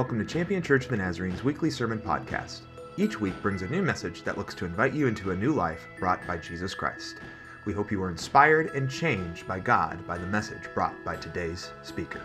Welcome to Champion Church of the Nazarene's weekly sermon podcast. Each week brings a new message that looks to invite you into a new life brought by Jesus Christ. We hope you are inspired and changed by God by the message brought by today's speaker.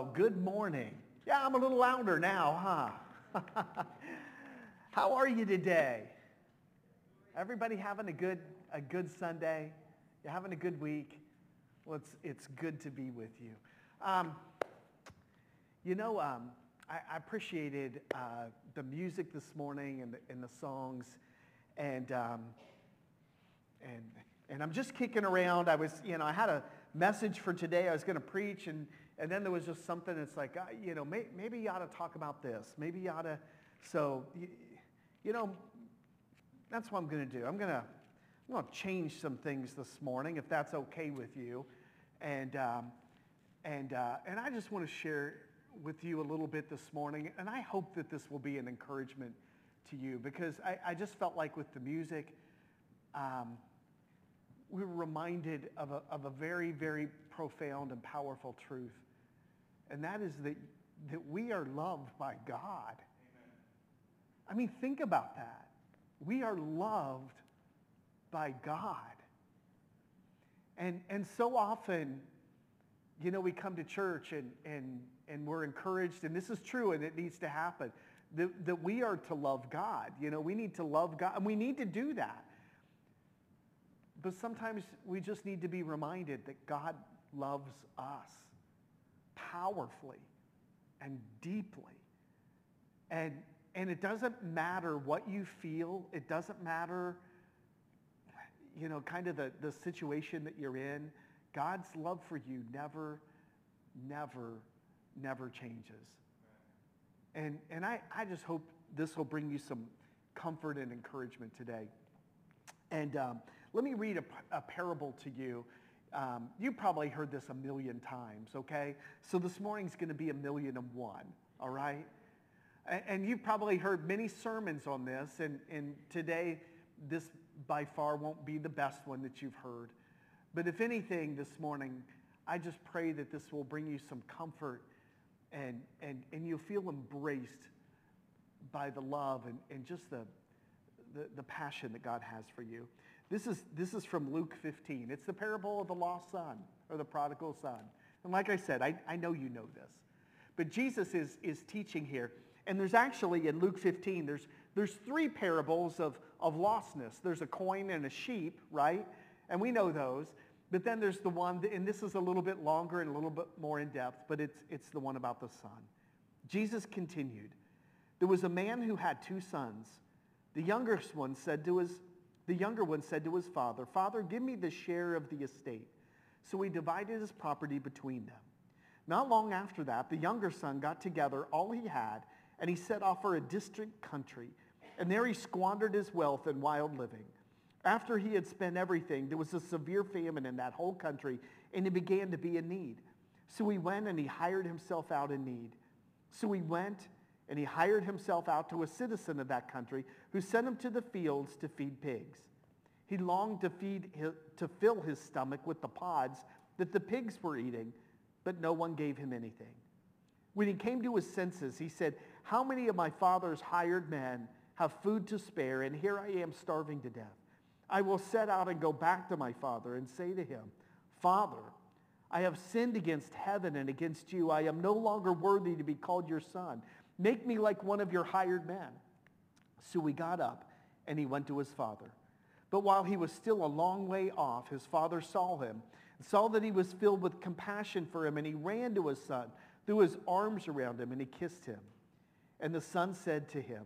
Well, good morning. Yeah, I'm a little louder now, huh? How are you today? Everybody having a good, a good Sunday? You having a good week? Well, it's, it's good to be with you. Um, you know, um, I, I appreciated uh, the music this morning and the, and the songs. And, um, and, and I'm just kicking around. I was, you know, I had a message for today. I was going to preach, and, and then there was just something that's like, uh, you know, may, maybe you ought to talk about this. Maybe you ought to. So, you, you know, that's what I'm going to do. I'm going to I'm going to change some things this morning, if that's okay with you. And, um, and, uh, and I just want to share with you a little bit this morning, and I hope that this will be an encouragement to you because I, I just felt like with the music, um, we were reminded of a, of a very, very profound and powerful truth. And that is that, that we are loved by God. Amen. I mean, think about that. We are loved by God. And, and so often, you know, we come to church and, and, and we're encouraged, and this is true and it needs to happen, that, that we are to love God. You know, we need to love God, and we need to do that. But sometimes we just need to be reminded that God loves us powerfully and deeply. And, and it doesn't matter what you feel. It doesn't matter, you know, kind of the, the situation that you're in. God's love for you never, never, never changes. And, and I, I just hope this will bring you some comfort and encouragement today. And um, let me read a, a parable to you. Um, you probably heard this a million times, okay? So this morning's going to be a million and one, all right? And, and you've probably heard many sermons on this, and, and today this by far won't be the best one that you've heard. But if anything this morning, I just pray that this will bring you some comfort and, and, and you'll feel embraced by the love and, and just the, the, the passion that God has for you. This is, this is from Luke 15. It's the parable of the lost son or the prodigal son. And like I said, I, I know you know this. But Jesus is, is teaching here. And there's actually, in Luke 15, there's, there's three parables of, of lostness. There's a coin and a sheep, right? And we know those. But then there's the one, and this is a little bit longer and a little bit more in depth, but it's, it's the one about the son. Jesus continued. There was a man who had two sons. The youngest one said to his, the younger one said to his father, Father, give me the share of the estate. So he divided his property between them. Not long after that, the younger son got together all he had, and he set off for a distant country. And there he squandered his wealth in wild living. After he had spent everything, there was a severe famine in that whole country, and he began to be in need. So he went and he hired himself out in need. So he went and he hired himself out to a citizen of that country who sent him to the fields to feed pigs. He longed to, feed his, to fill his stomach with the pods that the pigs were eating, but no one gave him anything. When he came to his senses, he said, how many of my father's hired men have food to spare, and here I am starving to death? I will set out and go back to my father and say to him, Father, I have sinned against heaven and against you. I am no longer worthy to be called your son. Make me like one of your hired men. So he got up and he went to his father. But while he was still a long way off, his father saw him, saw that he was filled with compassion for him, and he ran to his son, threw his arms around him, and he kissed him. And the son said to him,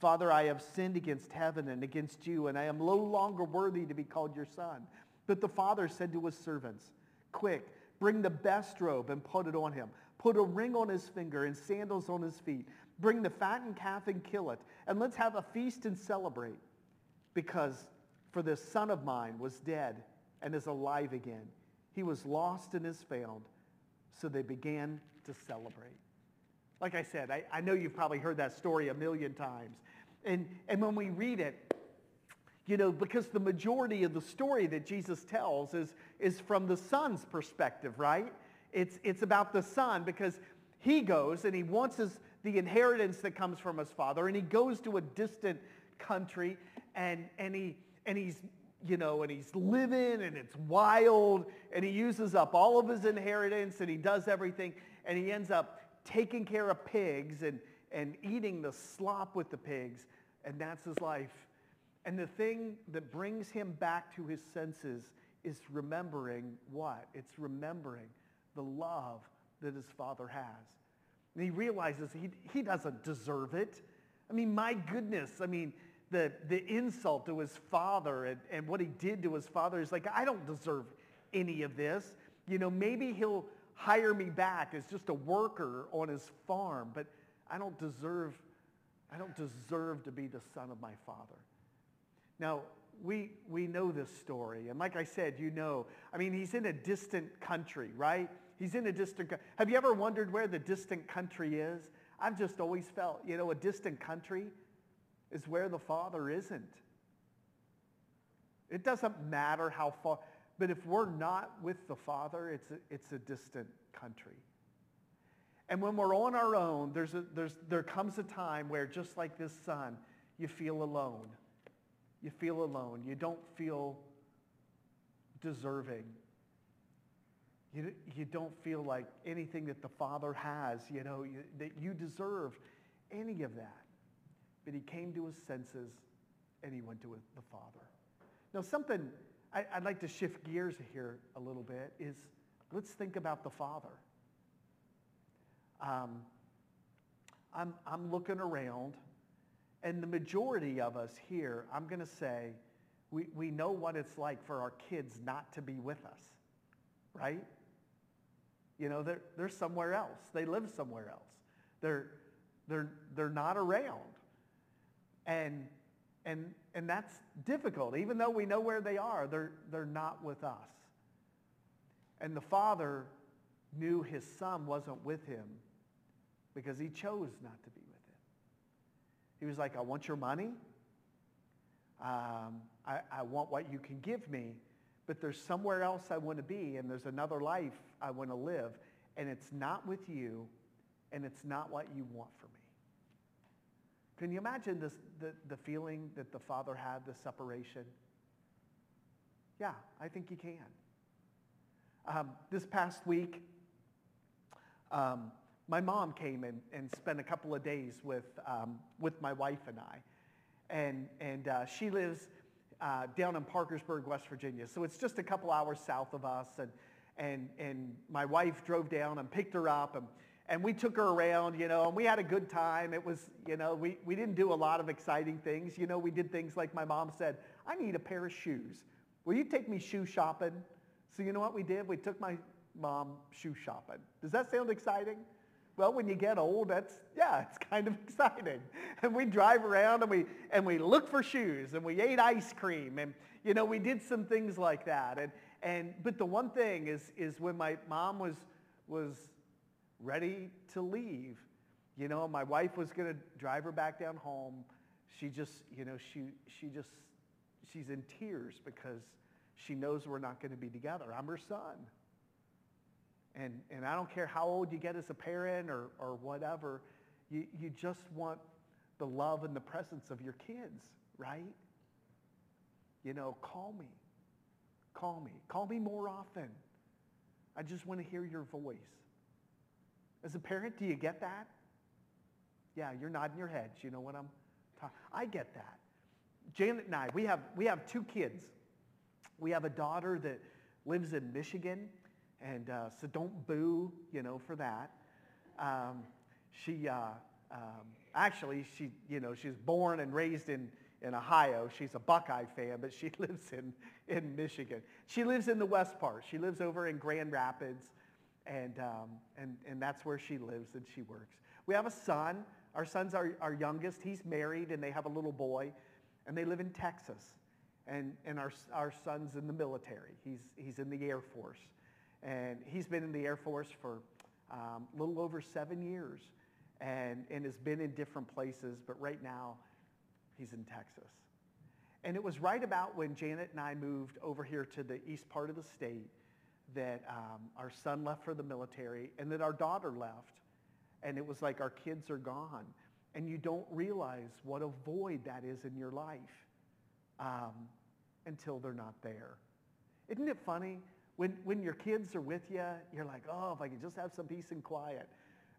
Father, I have sinned against heaven and against you, and I am no longer worthy to be called your son. But the father said to his servants, Quick, bring the best robe and put it on him Put a ring on his finger and sandals on his feet. Bring the fattened calf and kill it. And let's have a feast and celebrate. Because for this son of mine was dead and is alive again. He was lost and is found. So they began to celebrate. Like I said, I, I know you've probably heard that story a million times. And, and when we read it, you know, because the majority of the story that Jesus tells is, is from the son's perspective, right? It's, it's about the son because he goes and he wants his, the inheritance that comes from his father and he goes to a distant country and, and, he, and he's, you know, and he's living and it's wild and he uses up all of his inheritance and he does everything and he ends up taking care of pigs and, and eating the slop with the pigs and that's his life. And the thing that brings him back to his senses is remembering what? It's remembering the love that his father has. And he realizes he, he doesn't deserve it. I mean, my goodness. I mean, the, the insult to his father and, and what he did to his father is like, I don't deserve any of this. You know, maybe he'll hire me back as just a worker on his farm, but I don't deserve, I don't deserve to be the son of my father. Now, we, we know this story. And like I said, you know, I mean, he's in a distant country, right? He's in a distant, country. have you ever wondered where the distant country is? I've just always felt, you know, a distant country is where the Father isn't. It doesn't matter how far, but if we're not with the Father, it's a, it's a distant country. And when we're on our own, there's a, there's, there comes a time where just like this son, you feel alone. You feel alone. You don't feel deserving. You, you don't feel like anything that the Father has, you know, you, that you deserve any of that. But he came to his senses and he went to the Father. Now, something I, would like to shift gears here a little bit is let's think about the Father. Um, I'm, I'm looking around, and the majority of us here, I'm going to say, we, we know what it's like for our kids not to be with us, right? You know, they're, they're somewhere else. They live somewhere else. They're, they're, they're not around. And, and, and that's difficult. Even though we know where they are, they're, they're not with us. And the father knew his son wasn't with him because he chose not to be with him. He was like, I want your money. Um, I, I want what you can give me, but there's somewhere else I want to be, and there's another life I want to live, and it's not with you, and it's not what you want for me. Can you imagine this, the, the feeling that the father had, the separation? Yeah, I think you can. Um, this past week, um, my mom came and, and spent a couple of days with, um, with my wife and I. And, and uh, she lives uh, down in Parkersburg, West Virginia. So it's just a couple hours south of us. And, and, and my wife drove down and picked her up. And, and we took her around, you know, and we had a good time. It was, you know, we, we didn't do a lot of exciting things. You know, we did things like my mom said, I need a pair of shoes. Will you take me shoe shopping? So you know what we did? We took my mom shoe shopping. Does that sound exciting? Well, when you get old, that's, yeah, it's kind of exciting. And we drive around and we, and we look for shoes and we ate ice cream and, you know, we did some things like that. And, and, but the one thing is, is when my mom was, was ready to leave. You know, my wife was going to drive her back down home. She just, you know, she, she just, she's in tears because she knows we're not going to be together. I'm her son. And, and I don't care how old you get as a parent or, or whatever, you, you just want the love and the presence of your kids, right? You know, call me. Call me. Call me more often. I just want to hear your voice. As a parent, do you get that? Yeah, you're nodding your heads. You know what I'm talking I get that. Janet and I, we have, we have two kids. We have a daughter that lives in Michigan, and uh, so don't boo, you know, for that. Um, she, uh, um, actually, she, you know, she's born and raised in, in Ohio. She's a Buckeye fan, but she lives in, in Michigan. She lives in the west part. She lives over in Grand Rapids and, um, and, and that's where she lives and she works. We have a son. Our son's our, our youngest. He's married and they have a little boy, and they live in Texas. And, and our, our son's in the military. He's, he's in the Air Force. And he's been in the Air Force for um, a little over seven years and, and has been in different places, but right now he's in Texas. And it was right about when Janet and I moved over here to the east part of the state that um, our son left for the military and that our daughter left. And it was like our kids are gone. And you don't realize what a void that is in your life um, until they're not there. Isn't it funny? When, when your kids are with you, you're like, oh, if I could just have some peace and quiet.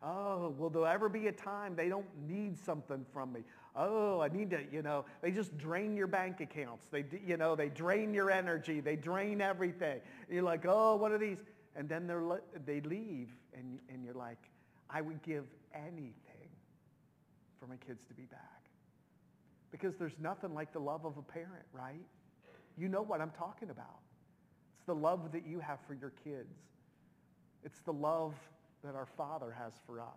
Oh, will there ever be a time they don't need something from me? Oh, I need to, you know, they just drain your bank accounts. They, you know, they drain your energy. They drain everything. You're like, oh, what are these? And then they're, they leave and, and you're like, I would give anything for my kids to be back. Because there's nothing like the love of a parent, right? You know what I'm talking about. The love that you have for your kids. It's the love that our Father has for us.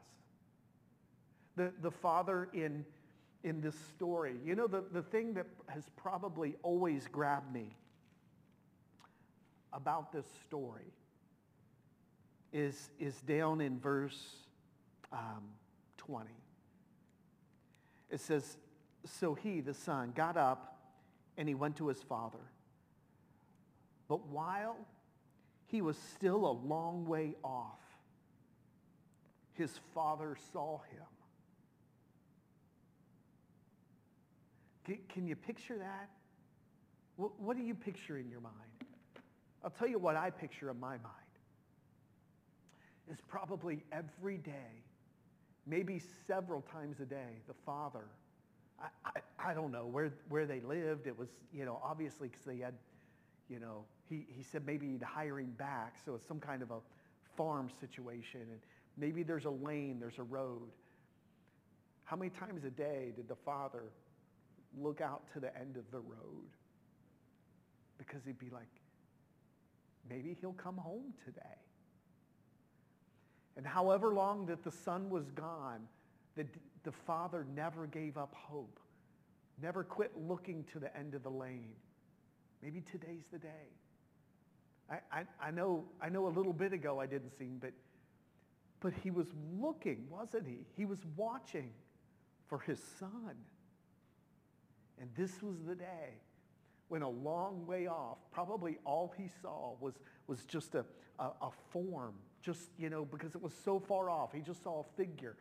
The, the Father in, in this story, you know, the, the thing that has probably always grabbed me about this story is, is down in verse um, 20. It says, so he, the son, got up and he went to his father. But while he was still a long way off, his father saw him. Can, you picture that? What, what do you picture in your mind? I'll tell you what I picture in my mind. Is probably every day, maybe several times a day, the father I, I, I, don't know where, where they lived. It was, you know, obviously because they had, you know, he, he said maybe he'd hire him back. So it's some kind of a farm situation. And maybe there's a lane, there's a road. How many times a day did the father look out to the end of the road? Because he'd be like, maybe he'll come home today. And however long that the son was gone, the, the father never gave up hope, never quit looking to the end of the lane. Maybe today's the day. I, I, I, know, I know a little bit ago I didn't sing, but, but he was looking, wasn't he? He was watching for his son. And this was the day when a long way off, probably all he saw was, was just a, a, a form, just, you know, because it was so far off. He just saw a figure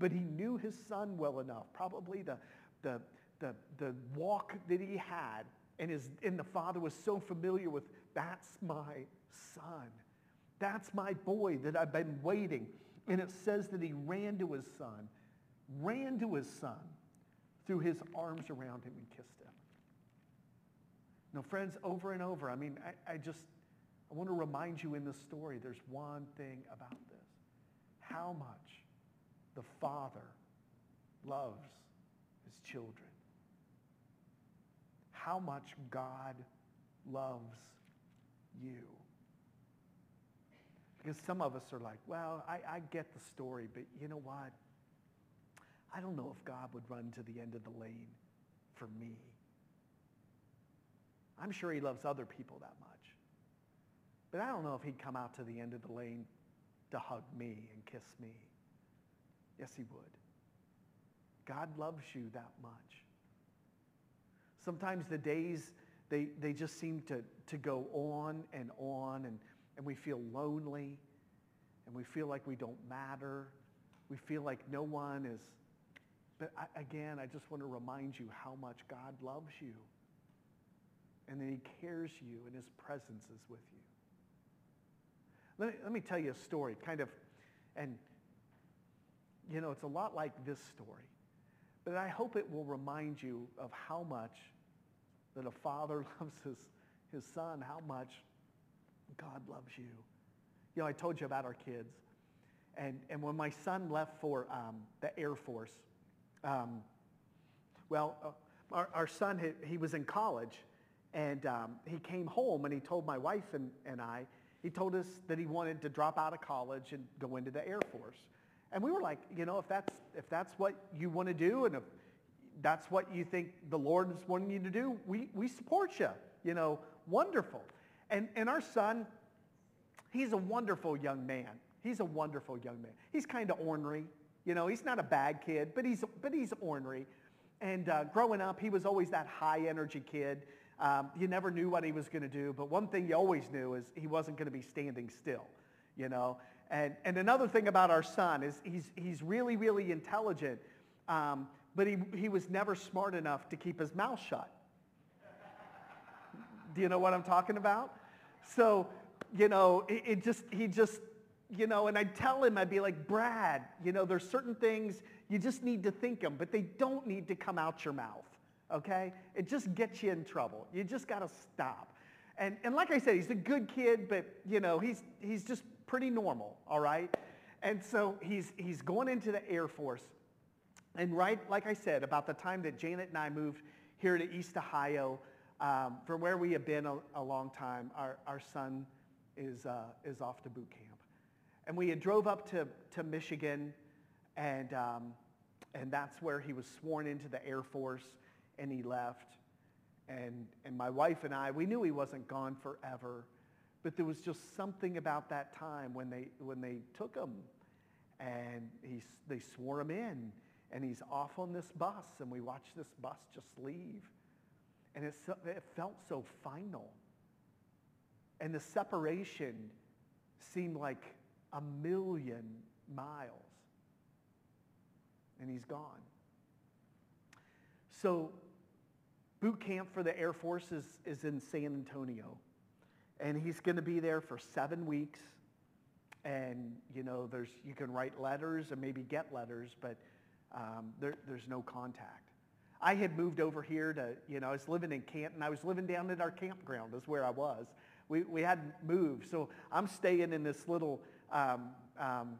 but he knew his son well enough, probably the, the, the, the walk that he had, and, his, and the father was so familiar with, that's my son. That's my boy that I've been waiting. And it says that he ran to his son, ran to his son, threw his arms around him and kissed him. Now, friends, over and over, I mean, I, I just, I want to remind you in this story, there's one thing about this. How much the Father loves his children. How much God loves you. Because some of us are like, well, I, I get the story, but you know what? I don't know if God would run to the end of the lane for me. I'm sure he loves other people that much. But I don't know if he'd come out to the end of the lane to hug me and kiss me. Yes, he would. God loves you that much. Sometimes the days, they, they just seem to, to go on and on, and, and we feel lonely, and we feel like we don't matter. We feel like no one is. But I, again, I just want to remind you how much God loves you, and that he cares you, and his presence is with you. Let me, let me tell you a story, kind of, and you know, it's a lot like this story. But I hope it will remind you of how much that a father loves his, his son, how much God loves you. You know, I told you about our kids. And, and when my son left for um, the Air Force, um, well, uh, our, our son, he, he, was in college. And um, he came home and he told my wife and, and I, he told us that he wanted to drop out of college and go into the Air Force. And we were like, you know, if that's, if that's what you want to do and if that's what you think the Lord is wanting you to do, we, we support you. You know, wonderful. And, and our son, He's a wonderful young man. He's a wonderful young man. He's kind of ornery. You know, he's not a bad kid, but he's, but he's ornery. And uh, growing up, he was always that high energy kid. Um, you never knew what he was going to do, but one thing you always knew is he wasn't going to be standing still, you know. And, and another thing about our son is he's, he's really, really intelligent, um, but he, he was never smart enough to keep his mouth shut. Do you know what I'm talking about? So, you know, it, it just, he just, you know, and I'd tell him, I'd be like, Brad, you know, there's certain things you just need to think them, but they don't need to come out your mouth, okay? It just gets you in trouble. You just got to stop. And, and like I said, he's a good kid, but, you know, he's, he's just pretty normal, all right? And so he's, he's going into the Air Force. And right, like I said, about the time that Janet and I moved here to East Ohio, um, from where we have been a, a long time, our, our son is, uh, is off to boot camp. And we had drove up to, to Michigan, and, um, and that's where he was sworn into the Air Force, and he left. And, and my wife and I, we knew he wasn't gone forever, but there was just something about that time when they, when they took him, and he, they swore him in, and he's off on this bus, and we watched this bus just leave. And it, it felt so final. And the separation seemed like a million miles. And he's gone. So boot camp for the Air Force is, is in San Antonio. And he's going to be there for seven weeks. And, you know, there's, you can write letters and maybe get letters, but um, there, there's no contact. I had moved over here to, you know, I was living in Canton. I was living down at our campground is where I was. We, we hadn't moved. So I'm staying in this little, um, um,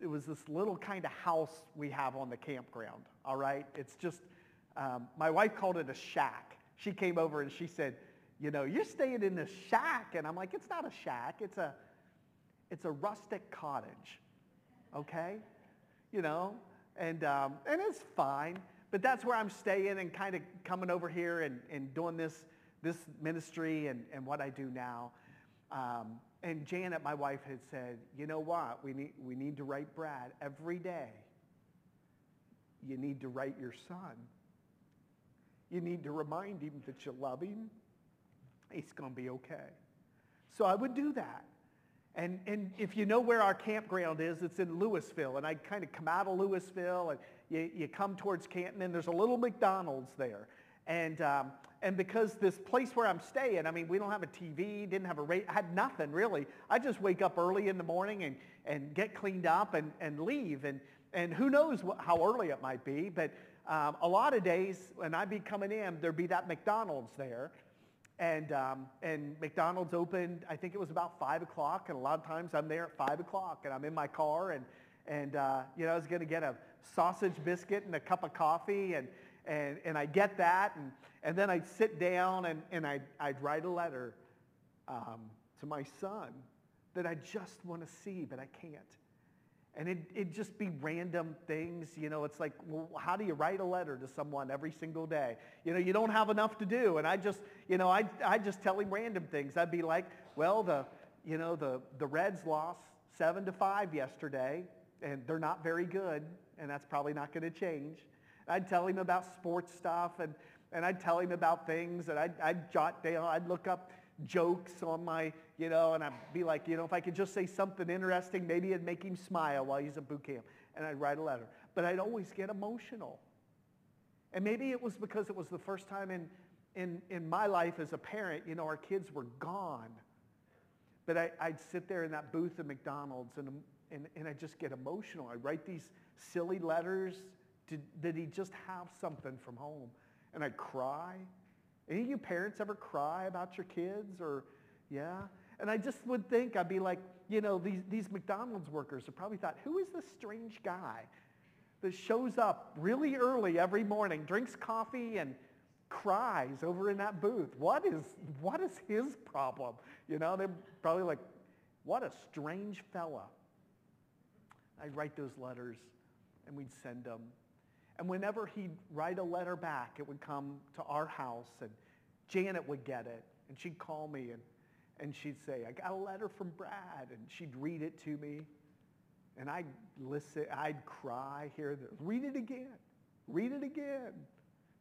it was this little kind of house we have on the campground, all right? It's just, um, my wife called it a shack. She came over and she said, you know, you're staying in this shack. And I'm like, it's not a shack. It's a, it's a rustic cottage, okay? You know, and, um, and it's fine. But that's where I'm staying and kind of coming over here and, and doing this, this ministry and, and what I do now. Um, and Janet, my wife, had said, you know what? We need, we need to write Brad every day. You need to write your son. You need to remind him that you love him. He's going to be okay. So I would do that. And, and if you know where our campground is, it's in Louisville. And I kind of come out of Louisville and you, you come towards Canton and there's a little McDonald's there. And, um, and because this place where I'm staying, I mean, we don't have a TV, didn't have a rate, had nothing really. I just wake up early in the morning and, and get cleaned up and, and leave. And, and who knows what, how early it might be. But um, a lot of days when I'd be coming in, there'd be that McDonald's there. And, um, and McDonald's opened, I think it was about 5 o'clock. And a lot of times I'm there at 5 o'clock and I'm in my car and, and uh, you know, I was going to get a sausage biscuit and a cup of coffee. And, and, and I get that. And, and then I'd sit down and, and I'd, I'd write a letter um, to my son that I just want to see, but I can't. And it, it'd just be random things. You know, it's like, well, how do you write a letter to someone every single day? You know, you don't have enough to do. And I just, you know, I, I just tell him random things. I'd be like, well, the, you know, the, the Reds lost seven to five yesterday, and they're not very good, and that's probably not going to change. I'd tell him about sports stuff, and, and I'd tell him about things, and I'd, I'd jot down, I'd look up jokes on my, you know, and I'd be like, you know, if I could just say something interesting, maybe it'd make him smile while he's at boot camp. And I'd write a letter. But I'd always get emotional. And maybe it was because it was the first time in, in, in my life as a parent, you know, our kids were gone. But I, I'd sit there in that booth at McDonald's and, and, and I'd just get emotional. I'd write these silly letters. Did, did he just have something from home? And I'd cry. Any of you parents ever cry about your kids or, yeah? And I just would think, I'd be like, you know, these, these McDonald's workers have probably thought, who is this strange guy that shows up really early every morning, drinks coffee and cries over in that booth? What is, what is his problem? You know, they're probably like, what a strange fella. I'd write those letters and we'd send them. And whenever he'd write a letter back, it would come to our house and Janet would get it and she'd call me and, And she'd say, I got a letter from Brad. And she'd read it to me. And I'd listen, I'd cry, hear the, read it again, read it again.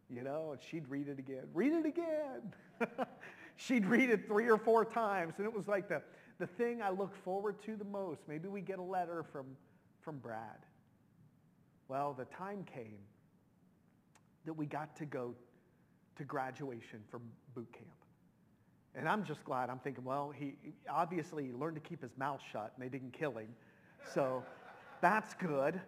You know, and she'd read it again, read it again. she'd read it three or four times. And it was like the, the thing I look forward to the most. Maybe we get a letter from, from Brad. Well, the time came that we got to go to graduation from boot camp. And I'm just glad. I'm thinking, well, he obviously learned to keep his mouth shut and they didn't kill him. So that's good,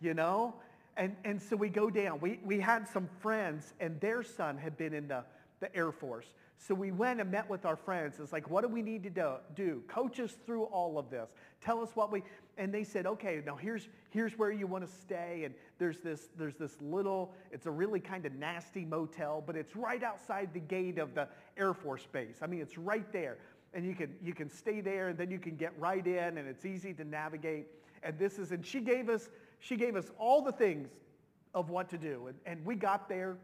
you know? And, and so we go down. We, we had some friends and their son had been in the, the Air Force. So we went and met with our friends. It's like, what do we need to do? do? Coach us through all of this. Tell us what we, and they said, okay, now here's, here's where you want to stay. And there's this, there's this little, it's a really kind of nasty motel, but it's right outside the gate of the Air Force Base. I mean, it's right there. And you can, you can stay there and then you can get right in and it's easy to navigate. And this is, and she gave us, she gave us all the things of what to do. And, and we got there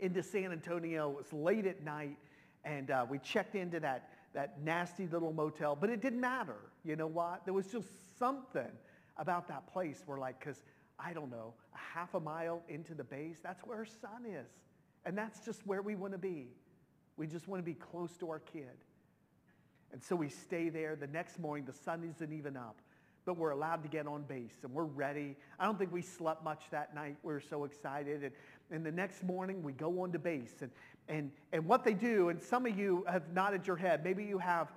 into San Antonio. It was late at night and uh, we checked into that, that nasty little motel, but it didn't matter. You know what? There was just something about that place where like, because I don't know, a half a mile into the base, that's where our son is. And that's just where we want to be. We just want to be close to our kid. And so we stay there. The next morning, the sun isn't even up, but we're allowed to get on base and we're ready. I don't think we slept much that night. We were so excited. And, and the next morning, we go on to base. And, and, and what they do, and some of you have nodded your head. Maybe you have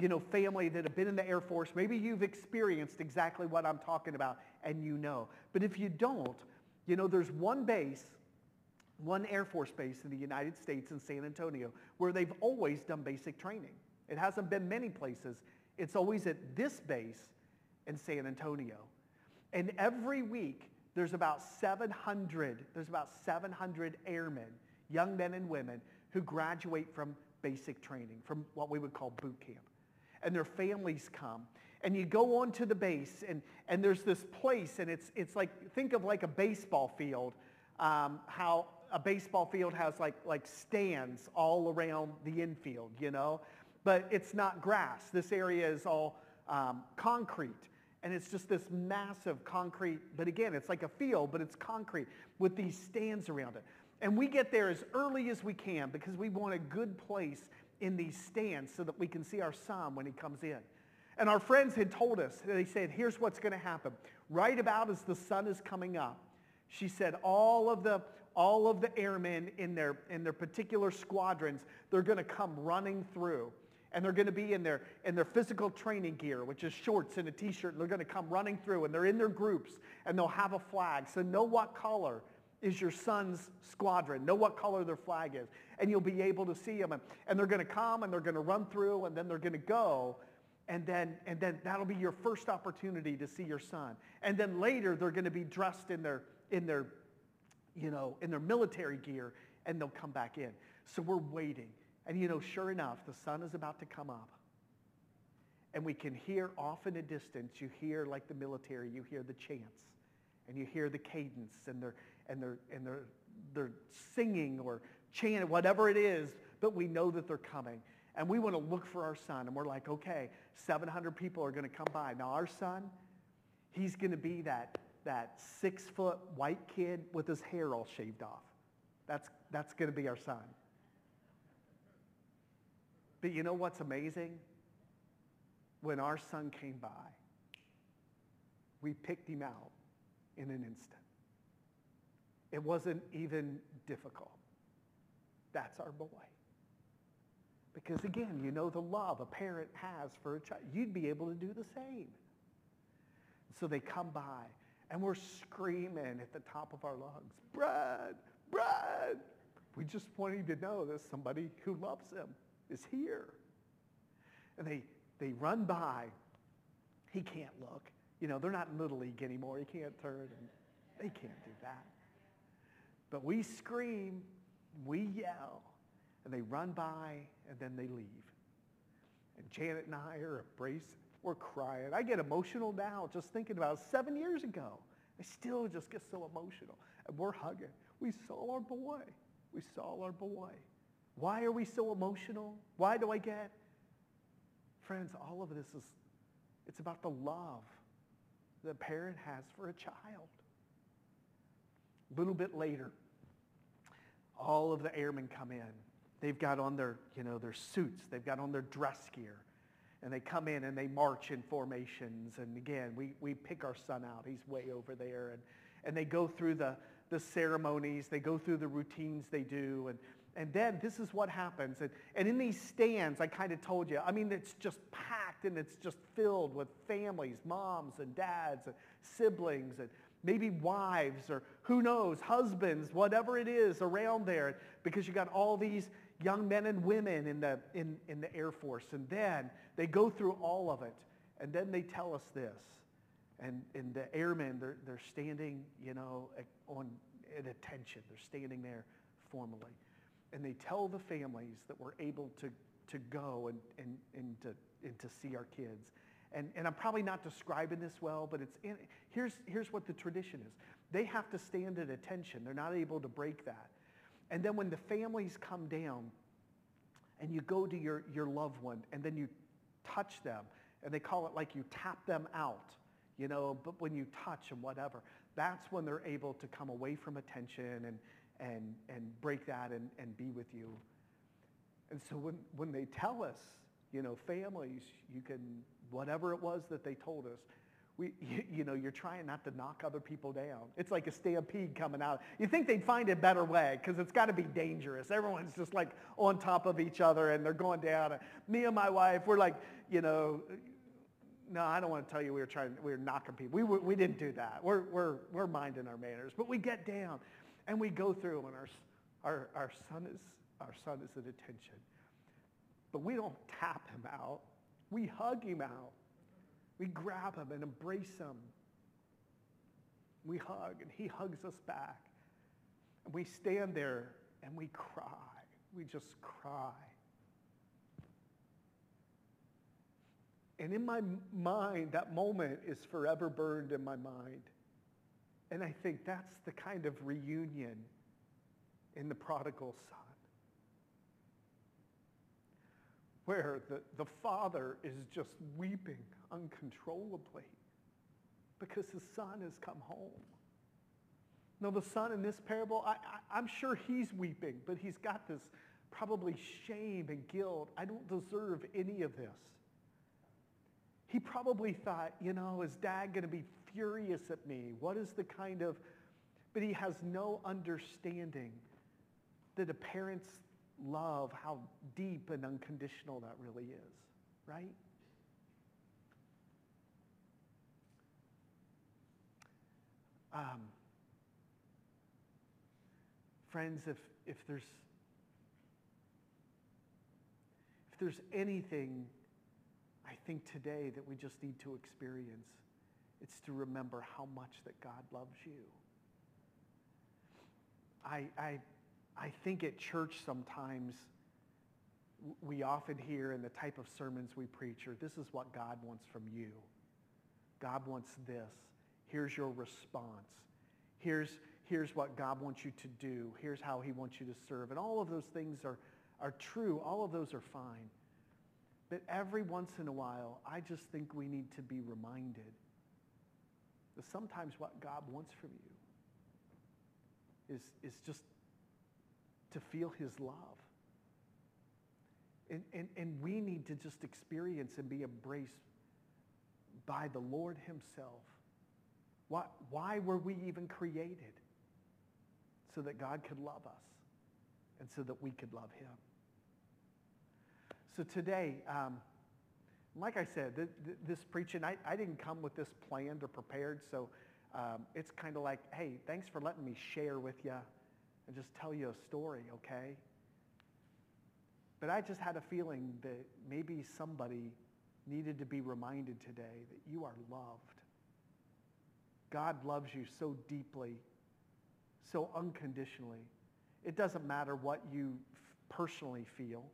you know, family that have been in the Air Force. Maybe you've experienced exactly what I'm talking about and you know. But if you don't, you know, there's one base, one Air Force base in the United States in San Antonio where they've always done basic training. It hasn't been many places. It's always at this base in San Antonio. And every week, there's about 700, there's about 700 airmen, young men and women, who graduate from basic training, from what we would call boot camp and their families come. And you go onto the base, and, and there's this place, and it's, it's like, think of like a baseball field, um, how a baseball field has like, like stands all around the infield, you know? But it's not grass. This area is all um, concrete. And it's just this massive concrete, but again, it's like a field, but it's concrete with these stands around it. And we get there as early as we can because we want a good place in these stands so that we can see our son when he comes in. And our friends had told us, they said, here's what's going to happen. Right about as the sun is coming up, she said all of the, all of the airmen in their, in their particular squadrons, they're going to come running through. And they're going to be in their, in their physical training gear, which is shorts and a t-shirt. And they're going to come running through. And they're in their groups. And they'll have a flag. So know what color is your son's squadron. Know what color their flag is. And you'll be able to see them. And, and they're going to come and they're going to run through and then they're going to go. And then, and then that'll be your first opportunity to see your son. And then later they're going to be dressed in their, in their, you know, in their military gear and they'll come back in. So we're waiting. And you know, sure enough, the sun is about to come up. And we can hear off in a distance, you hear like the military, you hear the chants and you hear the cadence and they're, and they're, and they're, they're singing or chanting, whatever it is, but we know that they're coming. And we want to look for our son. And we're like, okay, 700 people are going to come by. Now our son, he's going to be that, that six-foot white kid with his hair all shaved off. That's, that's going to be our son. But you know what's amazing? When our son came by, we picked him out in an instant. It wasn't even difficult. That's our boy. Because again, you know the love a parent has for a child. You'd be able to do the same. So they come by and we're screaming at the top of our lungs, Brad, Brad. We just want him to know there's somebody who loves him is here. And they, they run by. He can't look. You know, they're not in Little League anymore. He can't turn. And they can't do that. But we scream, we yell, and they run by, and then they leave. And Janet and I are embraced. We're crying. I get emotional now just thinking about it. seven years ago. I still just get so emotional. And we're hugging. We saw our boy. We saw our boy. Why are we so emotional? Why do I get Friends, all of this is, it's about the love that a parent has for a child. A little bit later, all of the airmen come in. They've got on their, you know, their suits. They've got on their dress gear. And they come in and they march in formations. And again, we, we pick our son out. He's way over there. And, and they go through the, the ceremonies. They go through the routines they do. And, and then this is what happens. And, and in these stands, I kind of told you, I mean, it's just packed and it's just filled with families, moms and dads and siblings and maybe wives or who knows, husbands, whatever it is around there, because you got all these young men and women in the, in, in the Air Force. And then they go through all of it. And then they tell us this. And, and the airmen, they're, they're standing, you know, on at attention. They're standing there formally. And they tell the families that we're able to, to go and, and, and, to, and to see our kids and, and I'm probably not describing this well, but it's in, here's, here's what the tradition is. They have to stand at attention. They're not able to break that. And then when the families come down and you go to your, your loved one and then you touch them, and they call it like you tap them out, you know, but when you touch and whatever, that's when they're able to come away from attention and, and, and break that and, and be with you. And so when, when they tell us, you know, families, you can whatever it was that they told us, we, you, you, know, you're trying not to knock other people down. It's like a stampede coming out. You think they'd find a better way because it's got to be dangerous. Everyone's just like on top of each other and they're going down. Me and my wife, we're like, you know, no, I don't want to tell you we were trying, we were knocking people. We, we didn't do that. We're, we're, we're minding our manners. But we get down and we go through and our, our, our, son is, our son is at attention. But we don't tap him out. We hug him out. We grab him and embrace him. We hug and he hugs us back. And we stand there and we cry. We just cry. And in my mind, that moment is forever burned in my mind. And I think that's the kind of reunion in the prodigal son. where the, the father is just weeping uncontrollably because his son has come home. Now, the son in this parable, I, I, I'm sure he's weeping, but he's got this probably shame and guilt. I don't deserve any of this. He probably thought, you know, is dad going to be furious at me? What is the kind of, but he has no understanding that a parent's love, how deep and unconditional that really is, right? Um, friends, if, if there's if there's anything I think today that we just need to experience, it's to remember how much that God loves you. I, I I think at church sometimes we often hear in the type of sermons we preach, or this is what God wants from you. God wants this. Here's your response. Here's, here's what God wants you to do. Here's how he wants you to serve. And all of those things are, are true. All of those are fine. But every once in a while, I just think we need to be reminded sometimes what God wants from you is, is just to feel his love. And, and, and we need to just experience and be embraced by the Lord himself. Why, why were we even created? So that God could love us and so that we could love him. So today, um, like I said, th- th- this preaching, I, I didn't come with this planned or prepared, so um, it's kind of like, hey, thanks for letting me share with you and just tell you a story, okay? But I just had a feeling that maybe somebody needed to be reminded today that you are loved. God loves you so deeply, so unconditionally. It doesn't matter what you personally feel.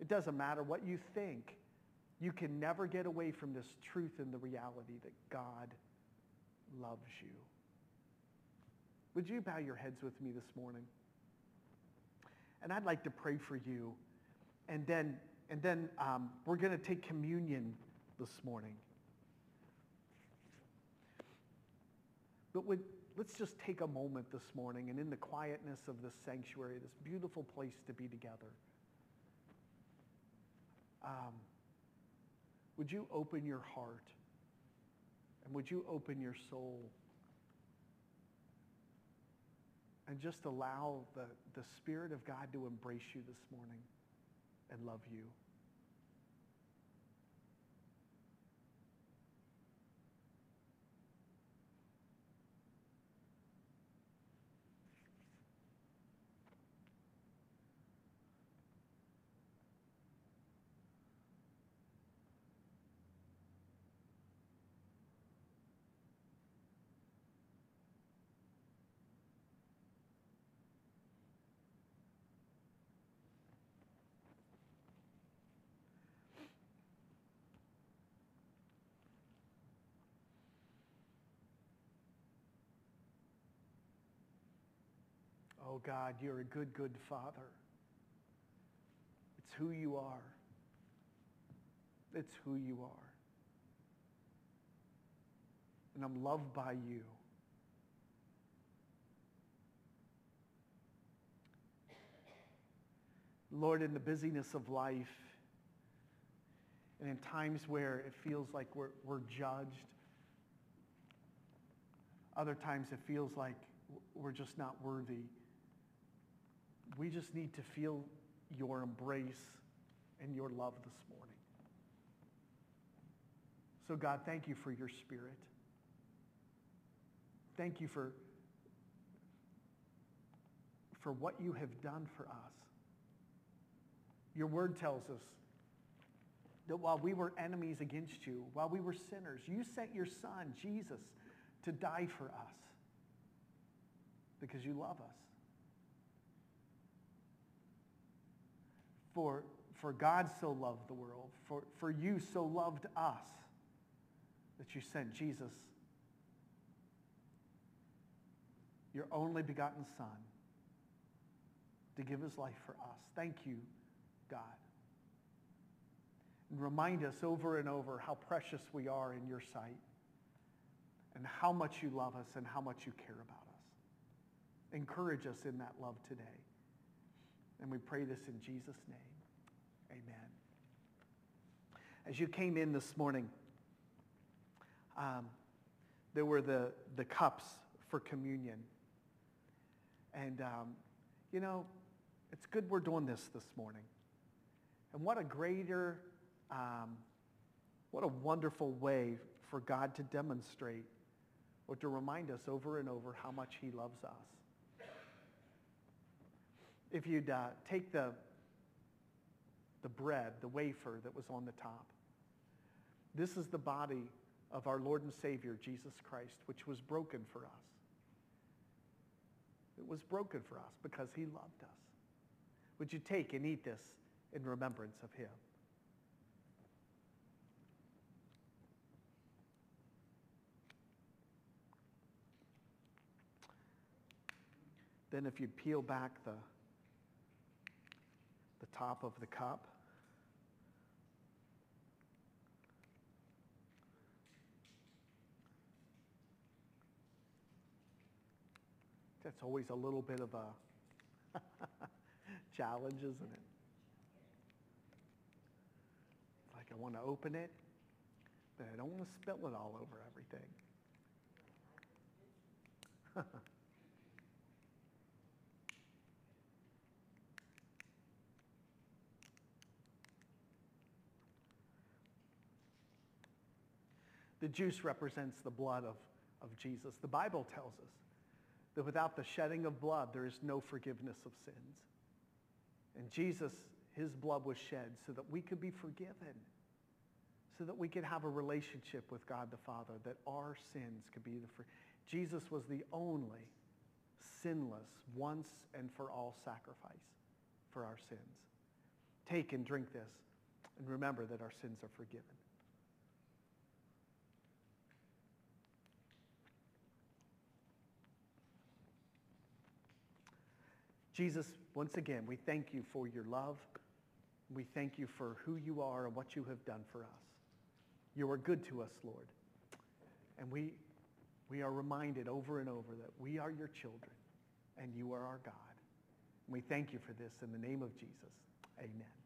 It doesn't matter what you think. You can never get away from this truth and the reality that God loves you. Would you bow your heads with me this morning? And I'd like to pray for you. And then and then um, we're going to take communion this morning. But would, let's just take a moment this morning and in the quietness of this sanctuary, this beautiful place to be together, um, would you open your heart and would you open your soul and just allow the, the Spirit of God to embrace you this morning and love you? Oh God, you're a good, good Father. It's who you are. It's who you are. And I'm loved by you. Lord, in the busyness of life, and in times where it feels like we're, we're judged, other times it feels like we're just not worthy we just need to feel your embrace and your love this morning. So God, thank you for your spirit. Thank you for, for what you have done for us. Your word tells us that while we were enemies against you, while we were sinners, you sent your son, Jesus, to die for us because you love us. For, for God so loved the world, for, for you so loved us, that you sent Jesus, your only begotten Son, to give his life for us. Thank you, God. And remind us over and over how precious we are in your sight and how much you love us and how much you care about us. Encourage us in that love today. And we pray this in Jesus' name. Amen. As you came in this morning, um, there were the, the cups for communion. And, um, you know, it's good we're doing this this morning. And what a greater, um, what a wonderful way for God to demonstrate or to remind us over and over how much he loves us if you'd uh, take the, the bread, the wafer that was on the top. This is the body of our Lord and Savior, Jesus Christ, which was broken for us. It was broken for us because he loved us. Would you take and eat this in remembrance of him? Then if you peel back the the top of the cup. That's always a little bit of a challenge, isn't it? Like I want to open it, but I don't want to spill it all over everything. The juice represents the blood of, of Jesus. The Bible tells us that without the shedding of blood, there is no forgiveness of sins. And Jesus, his blood was shed so that we could be forgiven, so that we could have a relationship with God the Father, that our sins could be the free. Jesus was the only sinless, once and for all sacrifice for our sins. Take and drink this and remember that our sins are forgiven. Jesus, once again, we thank you for your love. We thank you for who you are and what you have done for us. You are good to us, Lord. And we, we are reminded over and over that we are your children and you are our God. And we thank you for this in the name of Jesus. Amen. Amen.